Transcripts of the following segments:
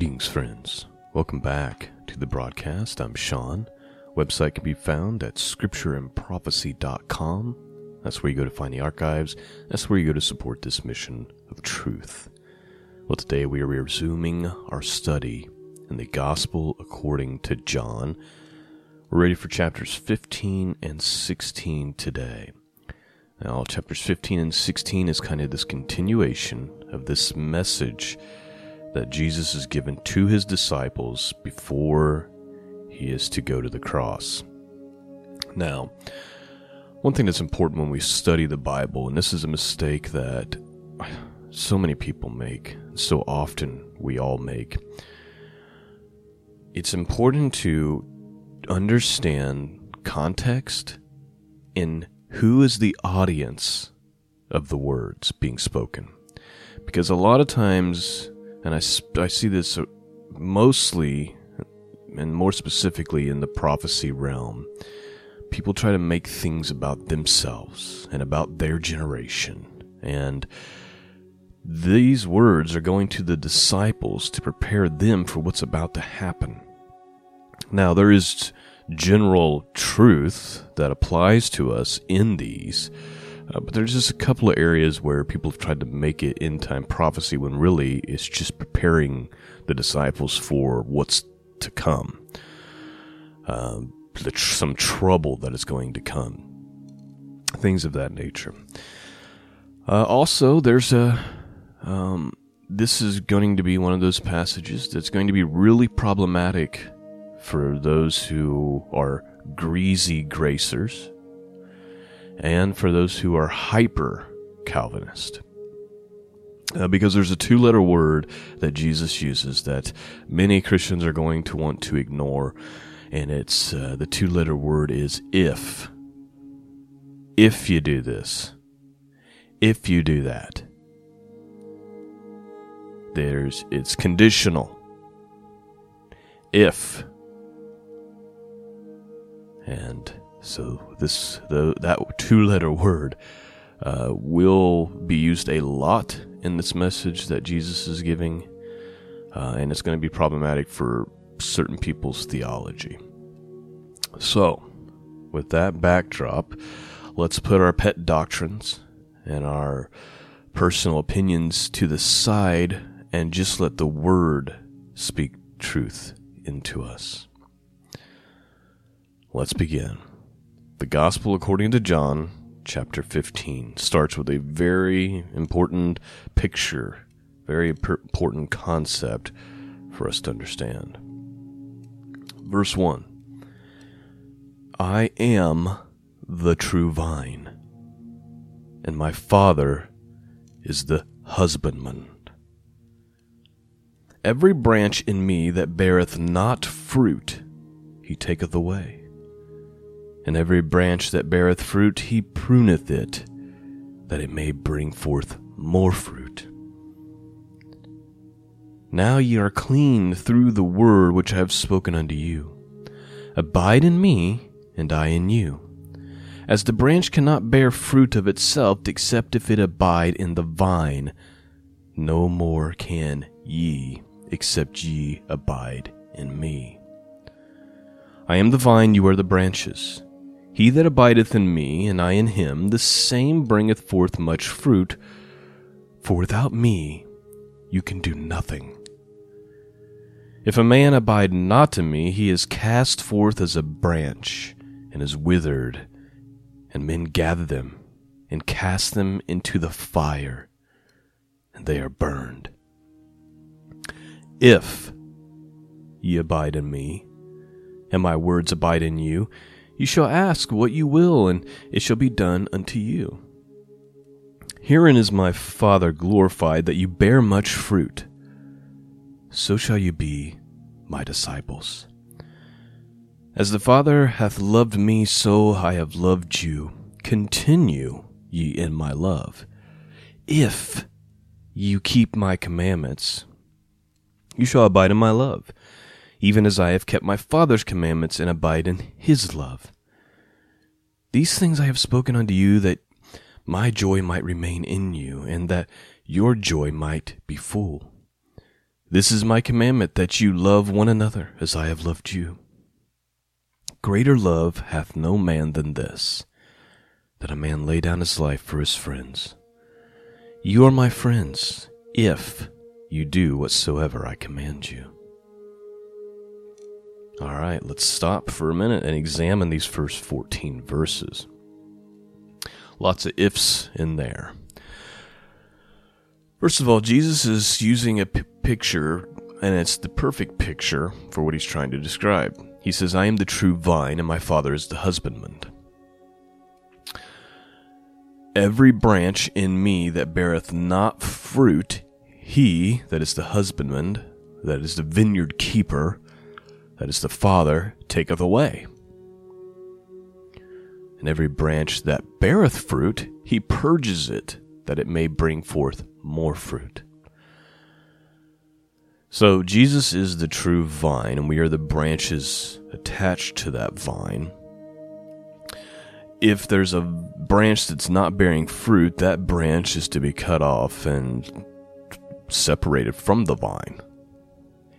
Greetings, friends. Welcome back to the broadcast. I'm Sean. Website can be found at scriptureandprophecy.com. That's where you go to find the archives. That's where you go to support this mission of truth. Well, today we are resuming our study in the Gospel according to John. We're ready for chapters 15 and 16 today. Now, chapters 15 and 16 is kind of this continuation of this message that Jesus is given to his disciples before he is to go to the cross. Now, one thing that's important when we study the Bible, and this is a mistake that so many people make, so often we all make, it's important to understand context in who is the audience of the words being spoken. Because a lot of times and I, I see this uh, mostly and more specifically in the prophecy realm. People try to make things about themselves and about their generation. And these words are going to the disciples to prepare them for what's about to happen. Now, there is general truth that applies to us in these, uh, but there's just a couple of areas where people have tried to make it end time prophecy when really it's just preparing the disciples for what's to come. Uh, tr- some trouble that is going to come. Things of that nature. Uh, also, there's a. Um, this is going to be one of those passages that's going to be really problematic for those who are greasy gracers and for those who are hyper Calvinist. Uh, because there's a two letter word that Jesus uses that many Christians are going to want to ignore, and it's uh, the two letter word is if. If you do this, if you do that, there's it's conditional. If and so this the that two-letter word uh, will be used a lot in this message that Jesus is giving, uh, and it's going to be problematic for certain people's theology. So, with that backdrop, let's put our pet doctrines and our personal opinions to the side and just let the Word speak truth into us. Let's begin. The Gospel according to John, chapter 15, starts with a very important picture, very important concept for us to understand. Verse 1 I am the true vine, and my Father is the husbandman. Every branch in me that beareth not fruit, he taketh away and every branch that beareth fruit he pruneth it, that it may bring forth more fruit. Now ye are clean through the word which I have spoken unto you. Abide in me, and I in you. As the branch cannot bear fruit of itself except if it abide in the vine, no more can ye except ye abide in me. I am the vine, you are the branches. He that abideth in me, and I in him, the same bringeth forth much fruit, for without me you can do nothing. If a man abide not in me, he is cast forth as a branch, and is withered, and men gather them, and cast them into the fire, and they are burned. If ye abide in me, and my words abide in you, you shall ask what you will, and it shall be done unto you. Herein is my Father glorified, that you bear much fruit. So shall you be my disciples. As the Father hath loved me, so I have loved you. Continue ye in my love. If you keep my commandments, you shall abide in my love even as I have kept my Father's commandments and abide in his love. These things I have spoken unto you, that my joy might remain in you, and that your joy might be full. This is my commandment that you love one another as I have loved you. Greater love hath no man than this, that a man lay down his life for his friends. You are my friends, if you do whatsoever I command you. All right, let's stop for a minute and examine these first 14 verses. Lots of ifs in there. First of all, Jesus is using a p- picture, and it's the perfect picture for what he's trying to describe. He says, I am the true vine, and my Father is the husbandman. Every branch in me that beareth not fruit, he, that is the husbandman, that is the vineyard keeper, that is the Father, taketh away. And every branch that beareth fruit, he purges it, that it may bring forth more fruit. So Jesus is the true vine, and we are the branches attached to that vine. If there's a branch that's not bearing fruit, that branch is to be cut off and separated from the vine.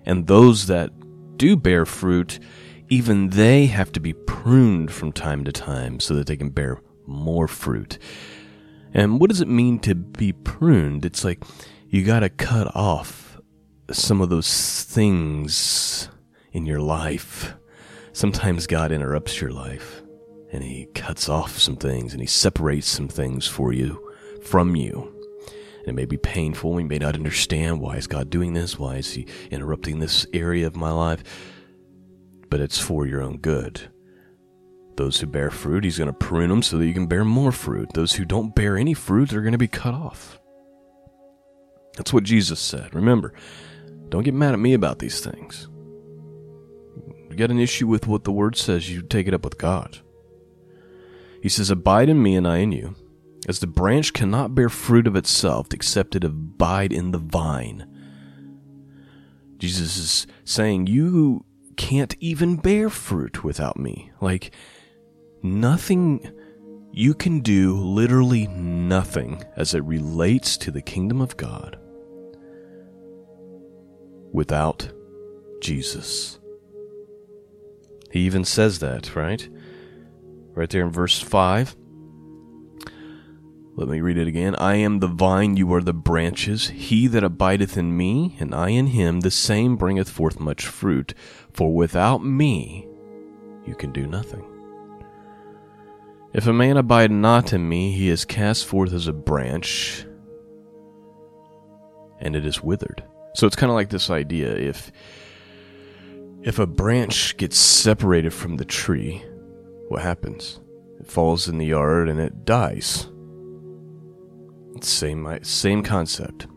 And those that do bear fruit, even they have to be pruned from time to time so that they can bear more fruit. And what does it mean to be pruned? It's like you got to cut off some of those things in your life. Sometimes God interrupts your life and He cuts off some things and He separates some things for you from you. And it may be painful. We may not understand why is God doing this? Why is He interrupting this area of my life? But it's for your own good. Those who bear fruit, he's going to prune them so that you can bear more fruit. Those who don't bear any fruit are going to be cut off. That's what Jesus said. Remember, don't get mad at me about these things. You got an issue with what the word says, you take it up with God. He says, Abide in me and I in you, as the branch cannot bear fruit of itself except it abide in the vine. Jesus is saying, You can't even bear fruit without me. Like, nothing you can do literally nothing as it relates to the kingdom of God without Jesus. He even says that, right? Right there in verse 5. Let me read it again. I am the vine, you are the branches. He that abideth in me, and I in him, the same bringeth forth much fruit. For without me, you can do nothing. If a man abide not in me, he is cast forth as a branch, and it is withered. So it's kind of like this idea if if a branch gets separated from the tree, what happens? It falls in the yard and it dies. Same same concept.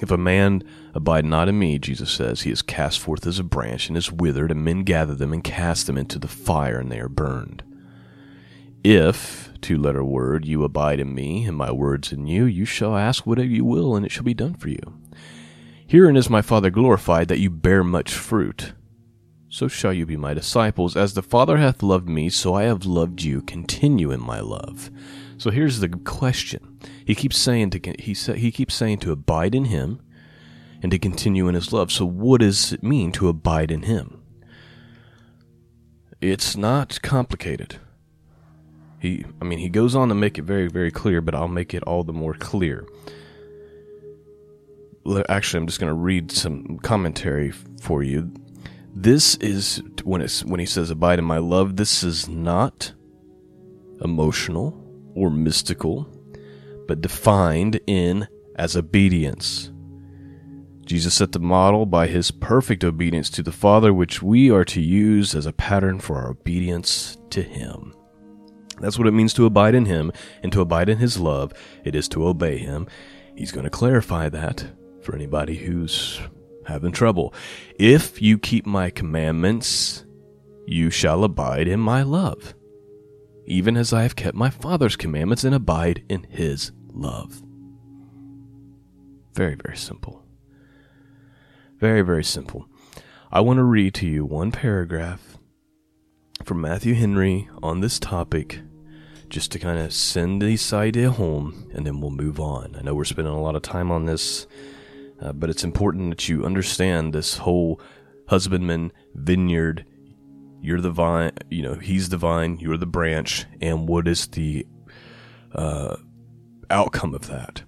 If a man abide not in me, Jesus says, he is cast forth as a branch and is withered, and men gather them and cast them into the fire, and they are burned. If, two letter word, you abide in me, and my words in you, you shall ask whatever you will, and it shall be done for you. Herein is my Father glorified, that you bear much fruit. So shall you be my disciples. As the Father hath loved me, so I have loved you. Continue in my love. So here's the question. He keeps saying to he he keeps saying to abide in him and to continue in his love. So what does it mean to abide in him? It's not complicated. He I mean he goes on to make it very very clear, but I'll make it all the more clear. Actually, I'm just going to read some commentary for you. This is when it's when he says abide in my love, this is not emotional or mystical, but defined in as obedience. Jesus set the model by his perfect obedience to the Father, which we are to use as a pattern for our obedience to him. That's what it means to abide in him and to abide in his love. It is to obey him. He's going to clarify that for anybody who's having trouble. If you keep my commandments, you shall abide in my love even as I have kept my Father's commandments and abide in his love. Very, very simple. Very, very simple. I want to read to you one paragraph from Matthew Henry on this topic just to kind of send this idea home and then we'll move on. I know we're spending a lot of time on this Uh, but it's important that you understand this whole husbandman, vineyard, you're the vine, you know, he's the vine, you're the branch, and what is the uh, outcome of that?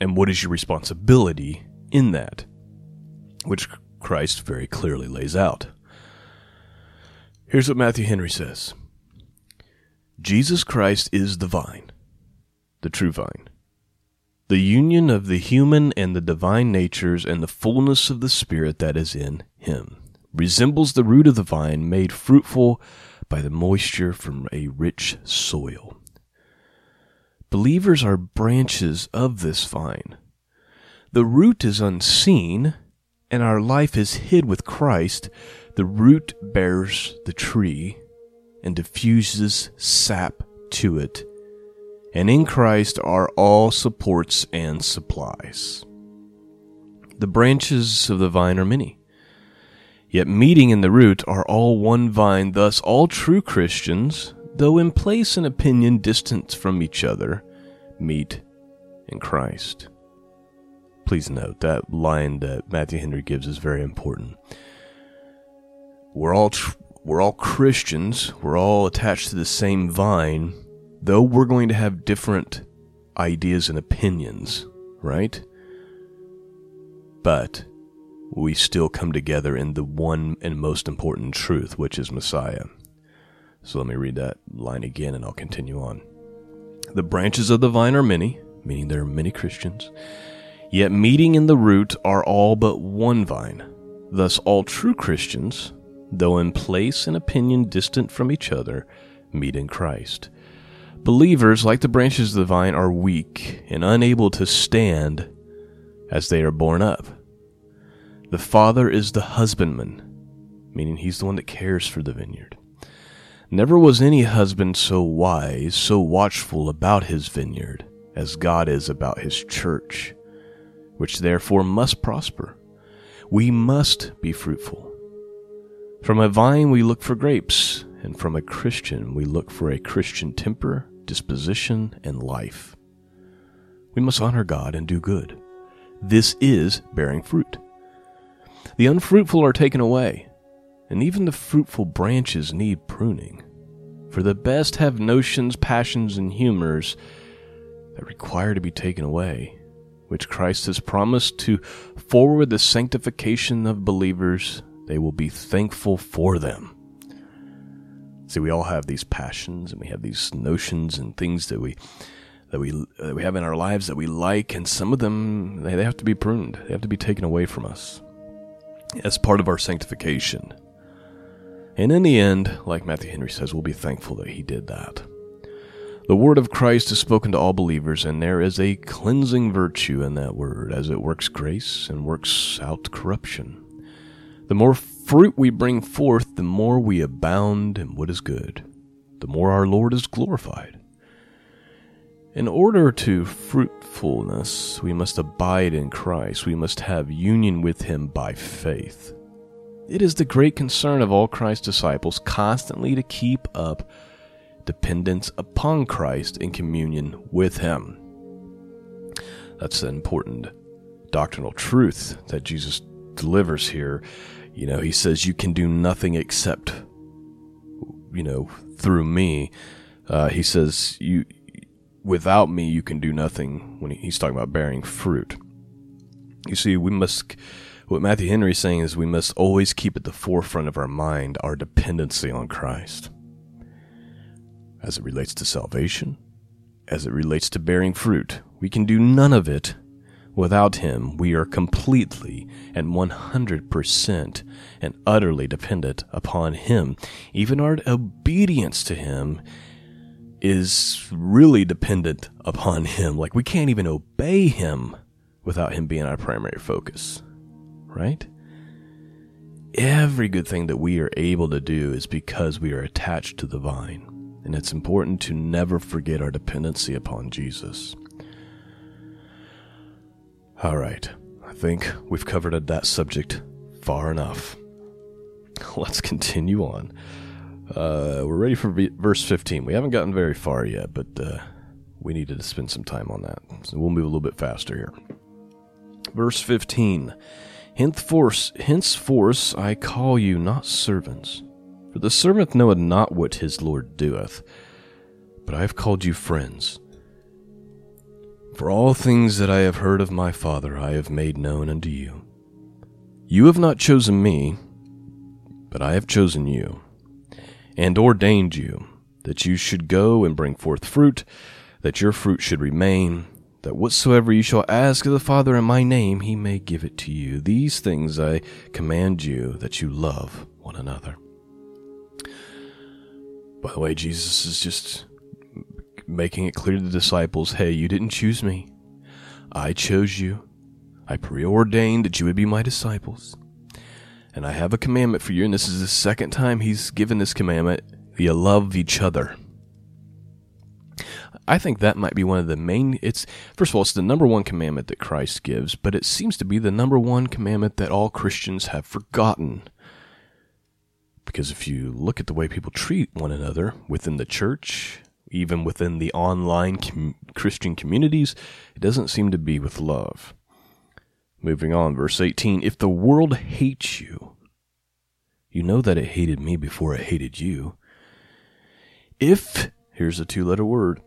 And what is your responsibility in that? Which Christ very clearly lays out. Here's what Matthew Henry says Jesus Christ is the vine, the true vine. The union of the human and the divine natures and the fullness of the Spirit that is in him resembles the root of the vine made fruitful by the moisture from a rich soil. Believers are branches of this vine. The root is unseen, and our life is hid with Christ. The root bears the tree and diffuses sap to it, and in Christ are all supports and supplies. The branches of the vine are many Yet meeting in the root are all one vine, thus all true Christians, though in place and opinion distant from each other, meet in Christ. Please note that line that Matthew Henry gives is very important. We're all tr- we're all Christians. We're all attached to the same vine, though we're going to have different ideas and opinions, right? But we still come together in the one and most important truth, which is Messiah. So let me read that line again and I'll continue on. The branches of the vine are many, meaning there are many Christians, yet meeting in the root are all but one vine. Thus, all true Christians, though in place and opinion distant from each other, meet in Christ. Believers, like the branches of the vine, are weak and unable to stand as they are borne up. The father is the husbandman, meaning he's the one that cares for the vineyard. Never was any husband so wise, so watchful about his vineyard, as God is about his church, which therefore must prosper. We must be fruitful. From a vine we look for grapes, and from a Christian we look for a Christian temper, disposition, and life. We must honor God and do good. This is bearing fruit. The unfruitful are taken away, and even the fruitful branches need pruning. For the best have notions, passions, and humors that require to be taken away, which Christ has promised to forward the sanctification of believers. They will be thankful for them. See, we all have these passions and we have these notions and things that we that we that we have in our lives that we like, and some of them they, they have to be pruned. They have to be taken away from us as part of our sanctification. And in the end, like Matthew Henry says, we'll be thankful that he did that. The word of Christ is spoken to all believers, and there is a cleansing virtue in that word as it works grace and works out corruption. The more fruit we bring forth, the more we abound in what is good, the more our Lord is glorified. In order to fruitfulness, we must abide in Christ. We must have union with Him by faith. It is the great concern of all Christ's disciples constantly to keep up dependence upon Christ in communion with Him. That's an important doctrinal truth that Jesus delivers here. You know, He says, You can do nothing except, you know, through me. Uh, he says, You without me you can do nothing when he's talking about bearing fruit. You see, we must, what Matthew Henry is saying is we must always keep at the forefront of our mind our dependency on Christ as it relates to salvation, as it relates to bearing fruit. We can do none of it without Him. We are completely and 100% and utterly dependent upon Him. Even our obedience to Him is really dependent upon Him. Like, we can't even obey Him without Him being our primary focus, right? Every good thing that we are able to do is because we are attached to the vine. And it's important to never forget our dependency upon Jesus. All right, I think we've covered that subject far enough. Let's continue on. Uh, we're ready for v- verse 15. We haven't gotten very far yet, but uh, we needed to spend some time on that. So we'll move a little bit faster here. Verse 15 Henceforth, henceforth I call you not servants, for the servant knoweth not what his Lord doeth, but I have called you friends. For all things that I have heard of my Father I have made known unto you. You have not chosen me, but I have chosen you, and ordained you, that you should go and bring forth fruit, that your fruit should remain, that whatsoever you shall ask of the Father in my name, he may give it to you. These things I command you, that you love one another. By the way, Jesus is just making it clear to the disciples hey, you didn't choose me. I chose you. I preordained that you would be my disciples. And I have a commandment for you, and this is the second time he's given this commandment. You love each other. I think that might be one of the main it's first of all it's the number one commandment that Christ gives, but it seems to be the number one commandment that all Christians have forgotten. Because if you look at the way people treat one another within the church, even within the online com- Christian communities, it doesn't seem to be with love. Moving on, verse 18 If the world hates you, you know that it hated me before it hated you. If, here's a two letter word,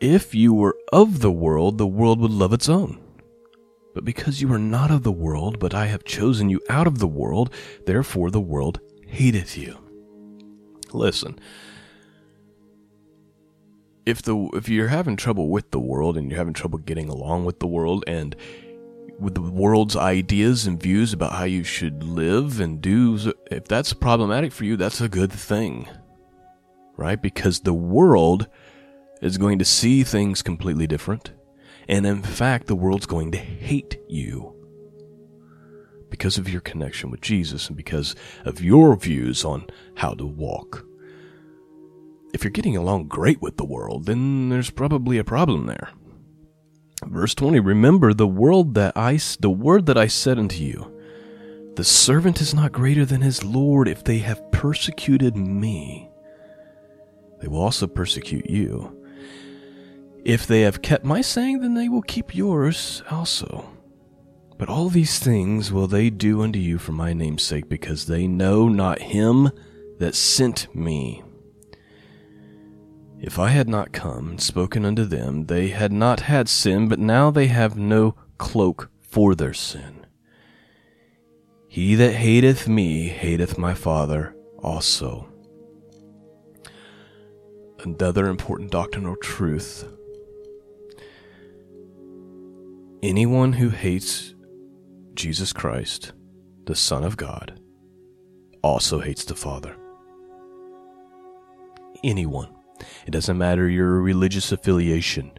if you were of the world, the world would love its own. But because you are not of the world, but I have chosen you out of the world, therefore the world hateth you. Listen, if the if you're having trouble with the world and you're having trouble getting along with the world and with the world's ideas and views about how you should live and do if that's problematic for you that's a good thing right? Because the world is going to see things completely different. And in fact the world's going to hate you because of your connection with Jesus and because of your views on how to walk. If you're getting along great with the world, then there's probably a problem there. Verse 20 Remember the world that I the word that I said unto you. The servant is not greater than his Lord. If they have persecuted me, they will also persecute you. If they have kept my saying, then they will keep yours also. But all these things will they do unto you for my name's sake, because they know not him that sent me. If I had not come and spoken unto them, they had not had sin, but now they have no cloak for their sin. He that hateth me hateth my Father also. Another important doctrinal truth. Anyone who hates Jesus Christ, the Son of God, also hates the Father. Anyone. It doesn't matter your religious affiliation.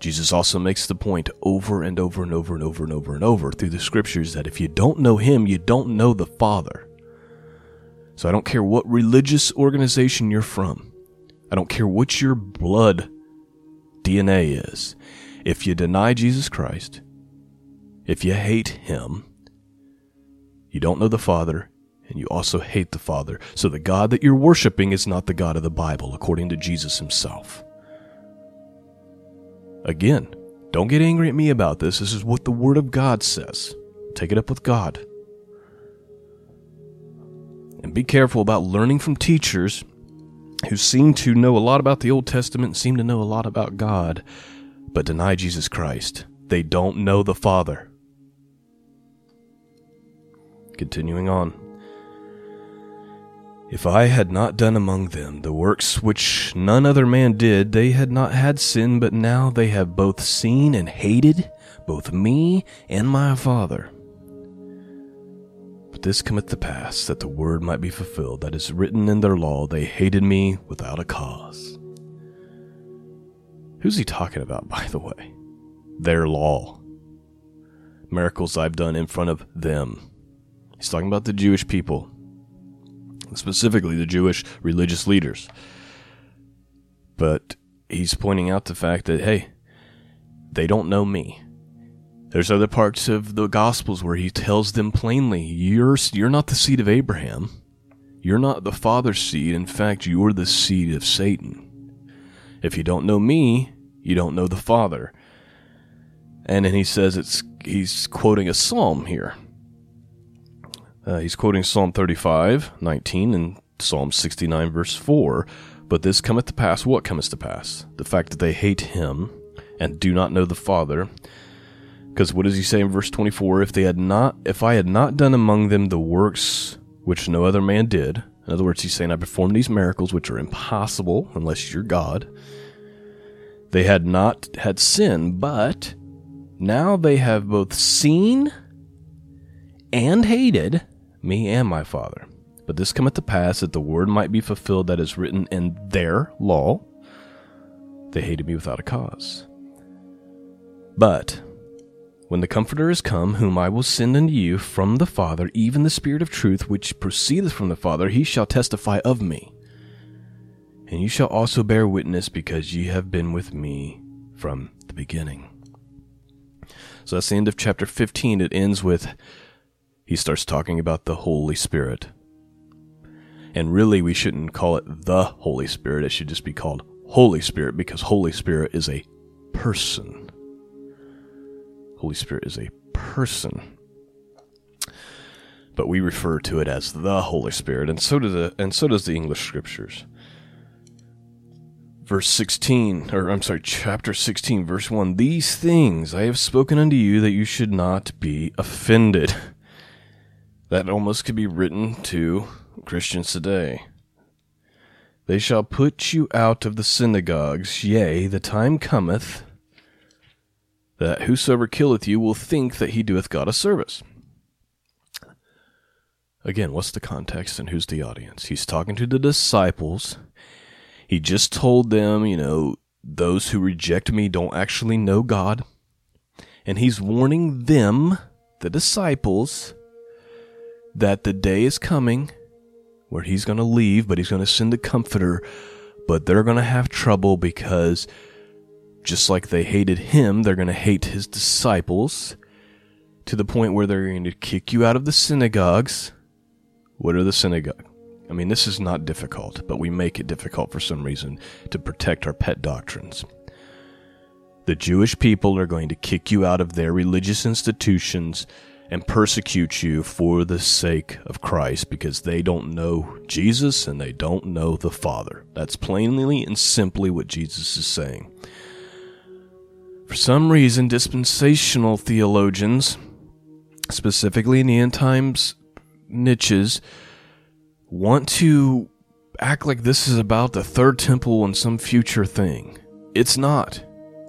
Jesus also makes the point over and over and over and over and over and over through the scriptures that if you don't know him, you don't know the Father. So I don't care what religious organization you're from. I don't care what your blood DNA is. If you deny Jesus Christ, if you hate him, you don't know the Father, and you also hate the Father. So the God that you're worshiping is not the God of the Bible, according to Jesus himself. Again, don't get angry at me about this. This is what the Word of God says. Take it up with God. And be careful about learning from teachers who seem to know a lot about the Old Testament, seem to know a lot about God, but deny Jesus Christ. They don't know the Father. Continuing on. If I had not done among them the works which none other man did, they had not had sin, but now they have both seen and hated both me and my Father. But this cometh to pass, that the word might be fulfilled that is written in their law, they hated me without a cause. Who's he talking about, by the way? Their law. Miracles I've done in front of them. He's talking about the Jewish people specifically the Jewish religious leaders. But he's pointing out the fact that, hey, they don't know me. There's other parts of the Gospels where he tells them plainly, you're, you're not the seed of Abraham. You're not the father's seed. In fact, you're the seed of Satan. If you don't know me, you don't know the Father. And then he says it's he's quoting a psalm here. Uh, he's quoting Psalm 35, 19, and Psalm 69, verse 4. But this cometh to pass, what cometh to pass? The fact that they hate him and do not know the Father. Because what does he say in verse 24? If they had not, if I had not done among them the works which no other man did, in other words, he's saying, I performed these miracles which are impossible unless you're God. They had not had sin, but now they have both seen and hated me and my Father. But this cometh to pass that the word might be fulfilled that is written in their law. They hated me without a cause. But when the Comforter is come, whom I will send unto you from the Father, even the Spirit of truth, which proceedeth from the Father, he shall testify of me. And you shall also bear witness, because ye have been with me from the beginning. So that's the end of chapter 15. It ends with he starts talking about the Holy Spirit. And really, we shouldn't call it the Holy Spirit. It should just be called Holy Spirit because Holy Spirit is a person. Holy Spirit is a person. But we refer to it as the Holy Spirit, and so do the and so does the English scriptures. Verse 16, or I'm sorry, chapter 16, verse 1 These things I have spoken unto you that you should not be offended. That almost could be written to Christians today. They shall put you out of the synagogues, yea, the time cometh that whosoever killeth you will think that he doeth God a service. Again, what's the context and who's the audience? He's talking to the disciples. He just told them, you know, those who reject me don't actually know God. And he's warning them, the disciples, that the day is coming where he's going to leave, but he's going to send a comforter, but they're going to have trouble because just like they hated him, they're going to hate his disciples to the point where they're going to kick you out of the synagogues. What are the synagogues? I mean, this is not difficult, but we make it difficult for some reason to protect our pet doctrines. The Jewish people are going to kick you out of their religious institutions and persecute you for the sake of Christ because they don't know Jesus and they don't know the Father. That's plainly and simply what Jesus is saying. For some reason, dispensational theologians, specifically in the end times niches, want to act like this is about the third temple and some future thing. It's not.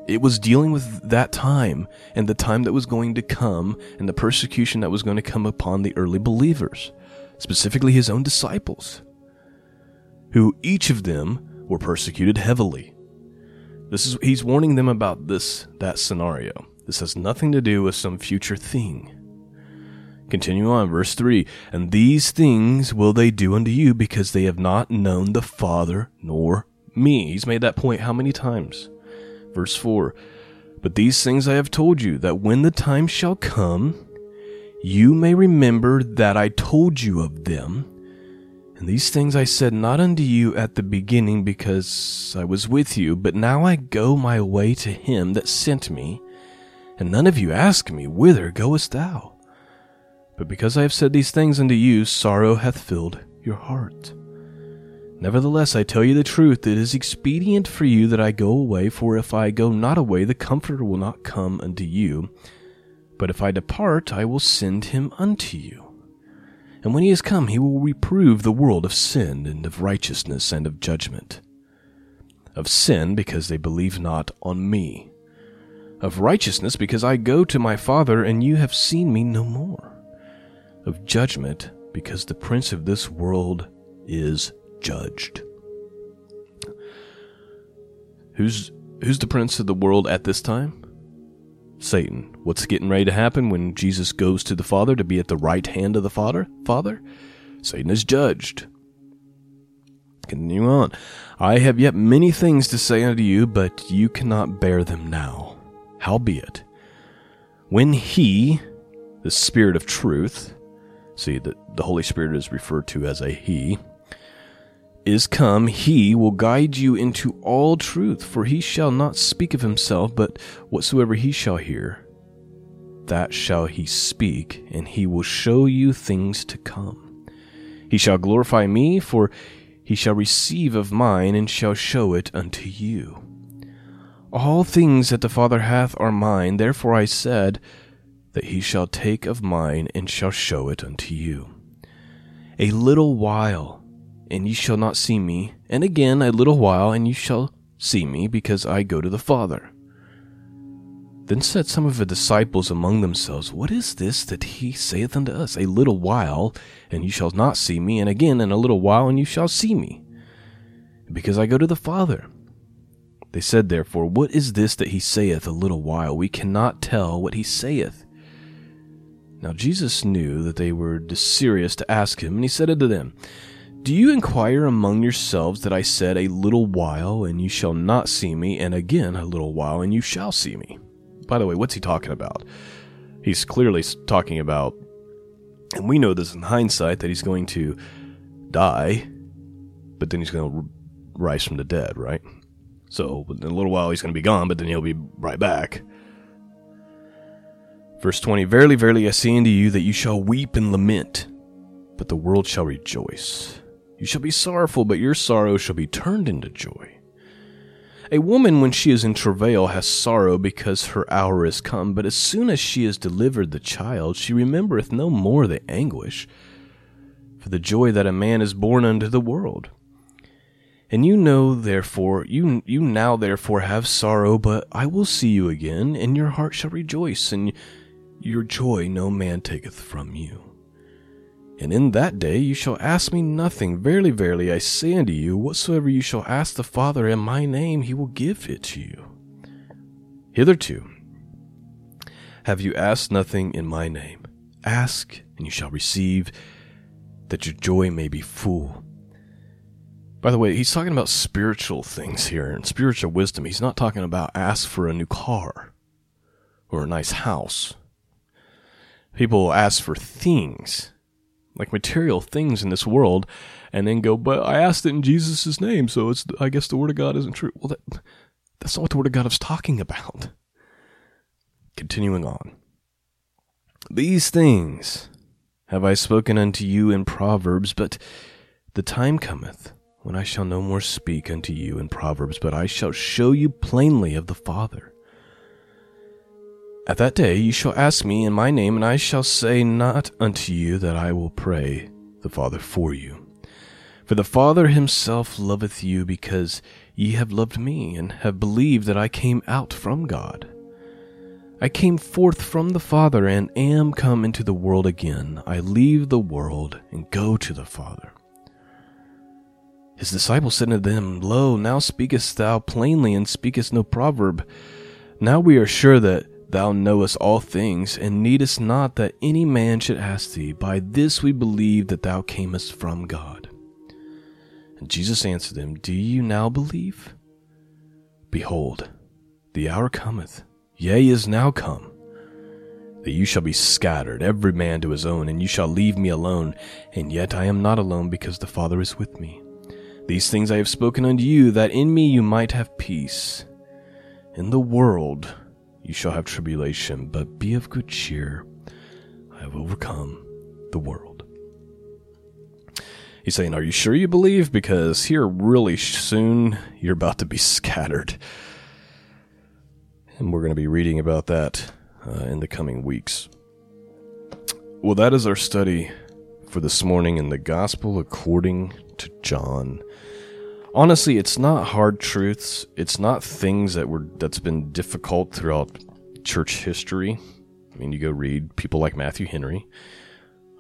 It was dealing with that time and the time that was going to come and the persecution that was going to come upon the early believers, specifically his own disciples, who each of them were persecuted heavily. This is he's warning them about this that scenario. This has nothing to do with some future thing. Continue on, verse 3 And these things will they do unto you because they have not known the Father nor me. He's made that point how many times? Verse 4 But these things I have told you, that when the time shall come, you may remember that I told you of them. And these things I said not unto you at the beginning because I was with you, but now I go my way to him that sent me, and none of you ask me, Whither goest thou? But because I have said these things unto you, sorrow hath filled your heart. Nevertheless, I tell you the truth, it is expedient for you that I go away, for if I go not away, the Comforter will not come unto you. But if I depart, I will send him unto you. And when he is come, he will reprove the world of sin and of righteousness and of judgment. Of sin, because they believe not on me. Of righteousness, because I go to my Father, and you have seen me no more. Of judgment, because the prince of this world is judged. Who's who's the prince of the world at this time? Satan. What's getting ready to happen when Jesus goes to the Father to be at the right hand of the Father? Father? Satan is judged. Continue on. I have yet many things to say unto you, but you cannot bear them now. Howbeit, when he, the Spirit of truth, see that the Holy Spirit is referred to as a he, is come, he will guide you into all truth, for he shall not speak of himself, but whatsoever he shall hear, that shall he speak, and he will show you things to come. He shall glorify me, for he shall receive of mine, and shall show it unto you. All things that the Father hath are mine, therefore I said, that he shall take of mine, and shall show it unto you. A little while, and ye shall not see me, and again a little while, and ye shall see me, because I go to the Father. Then said some of the disciples among themselves, What is this that he saith unto us? A little while, and you shall not see me, and again in a little while, and you shall see me, because I go to the Father. They said therefore, What is this that he saith a little while? We cannot tell what he saith. Now Jesus knew that they were serious to ask him, and he said unto them, Do you inquire among yourselves that I said a little while, and you shall not see me, and again a little while, and you shall see me? By the way, what's he talking about? He's clearly talking about, and we know this in hindsight, that he's going to die, but then he's going to rise from the dead, right? So in a little while he's going to be gone, but then he'll be right back. Verse 20 Verily, verily, I say unto you that you shall weep and lament, but the world shall rejoice. You shall be sorrowful, but your sorrow shall be turned into joy. A woman, when she is in travail, has sorrow because her hour is come, but as soon as she has delivered the child, she remembereth no more the anguish for the joy that a man is born unto the world. And you know, therefore, you, you now therefore have sorrow, but I will see you again, and your heart shall rejoice, and your joy no man taketh from you. And in that day you shall ask me nothing. Verily, verily, I say unto you, whatsoever you shall ask the Father in my name, he will give it to you. Hitherto have you asked nothing in my name. Ask, and you shall receive, that your joy may be full. By the way, he's talking about spiritual things here and spiritual wisdom. He's not talking about ask for a new car or a nice house. People ask for things like material things in this world, and then go, but I asked it in Jesus' name, so it's I guess the word of God isn't true. Well, that that's not what the word of God is talking about. Continuing on. These things have I spoken unto you in Proverbs, but the time cometh when I shall no more speak unto you in Proverbs, but I shall show you plainly of the Father. At that day you shall ask me in my name, and I shall say not unto you that I will pray the Father for you. For the Father himself loveth you, because ye have loved me, and have believed that I came out from God. I came forth from the Father, and am come into the world again. I leave the world, and go to the Father. His disciples said unto them, Lo, now speakest thou plainly, and speakest no proverb. Now we are sure that Thou knowest all things, and needest not that any man should ask thee. By this we believe that thou camest from God. And Jesus answered them, Do you now believe? Behold, the hour cometh, yea, is now come, that you shall be scattered, every man to his own, and you shall leave me alone. And yet I am not alone, because the Father is with me. These things I have spoken unto you, that in me you might have peace. In the world you shall have tribulation, but be of good cheer. I have overcome the world. He's saying, Are you sure you believe? Because here, really soon, you're about to be scattered. And we're going to be reading about that uh, in the coming weeks. Well, that is our study for this morning in the Gospel according to John honestly, it's not hard truths. It's not things that were that's been difficult throughout church history. I mean, you go read people like Matthew Henry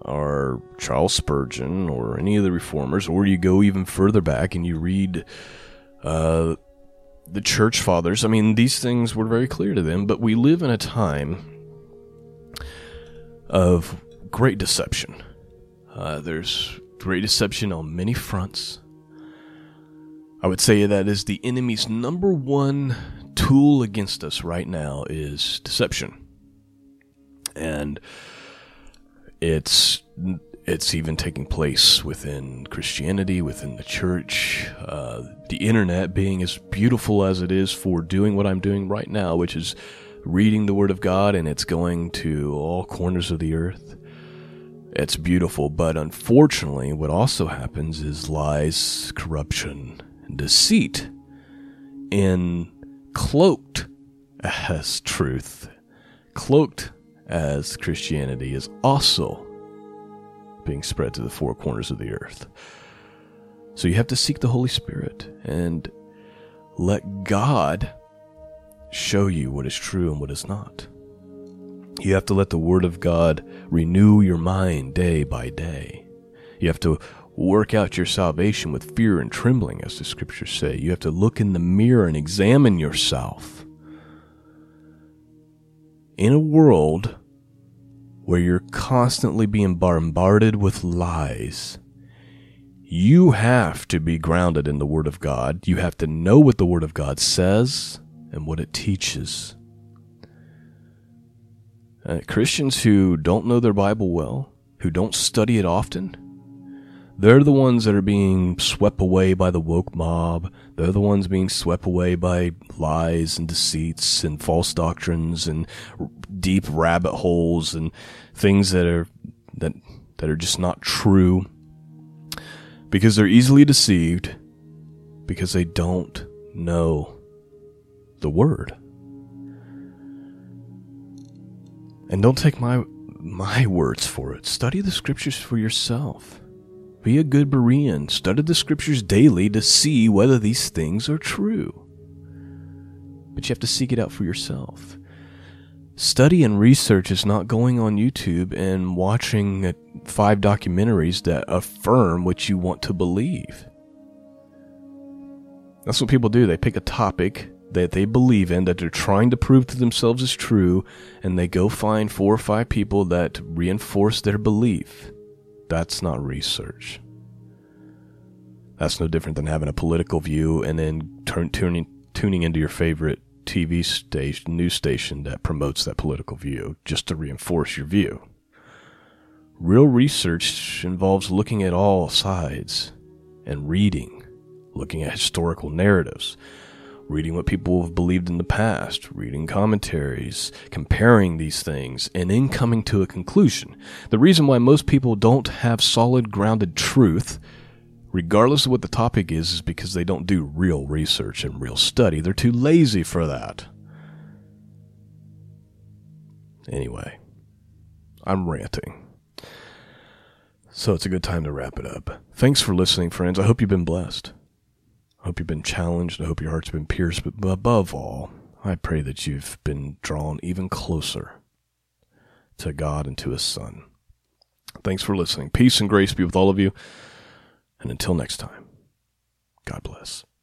or Charles Spurgeon or any of the reformers, or you go even further back and you read uh, the church fathers. I mean, these things were very clear to them, but we live in a time of great deception. Uh, there's great deception on many fronts. I would say that is the enemy's number one tool against us right now is deception. And it's it's even taking place within Christianity, within the church. Uh, the internet being as beautiful as it is for doing what I'm doing right now, which is reading the Word of God and it's going to all corners of the earth. It's beautiful, but unfortunately, what also happens is lies, corruption, deceit in cloaked as truth, cloaked as Christianity is also being spread to the four corners of the earth. So you have to seek the Holy Spirit and let God show you what is true and what is not. You have to let the Word of God renew your mind day by day. You have to work out your salvation with fear and trembling, as the scriptures say. You have to look in the mirror and examine yourself. In a world where you're constantly being bombarded with lies, you have to be grounded in the Word of God. You have to know what the Word of God says and what it teaches. Uh, Christians who don't know their Bible well, who don't study it often, they're the ones that are being swept away by the woke mob. They're the ones being swept away by lies and deceits and false doctrines and deep rabbit holes and things that are that that are just not true because they're easily deceived because they don't know the word. And don't take my my words for it. Study the scriptures for yourself. Be a good Berean. Study the scriptures daily to see whether these things are true. But you have to seek it out for yourself. Study and research is not going on YouTube and watching five documentaries that affirm what you want to believe. That's what people do. They pick a topic that they believe in, that they're trying to prove to themselves is true, and they go find four or five people that reinforce their belief. That's not research. That's no different than having a political view and then turn, tuning, tuning into your favorite TV station, news station that promotes that political view just to reinforce your view. Real research involves looking at all sides and reading, looking at historical narratives, reading what people have believed in the past, reading commentaries, comparing these things, and then coming to a conclusion. The reason why most people don't have solid, grounded truth, regardless of what the topic is, is because they don't do real research and real study. They're too lazy for that. Anyway, I'm ranting. So it's a good time to wrap it up. Thanks for listening, friends. I hope you've been blessed. I hope you've been challenged. I hope your heart's been pierced. But above all, I pray that you've been drawn even closer to God and to His Son. Thanks for listening. Peace and grace be with all of you. And until next time, God bless.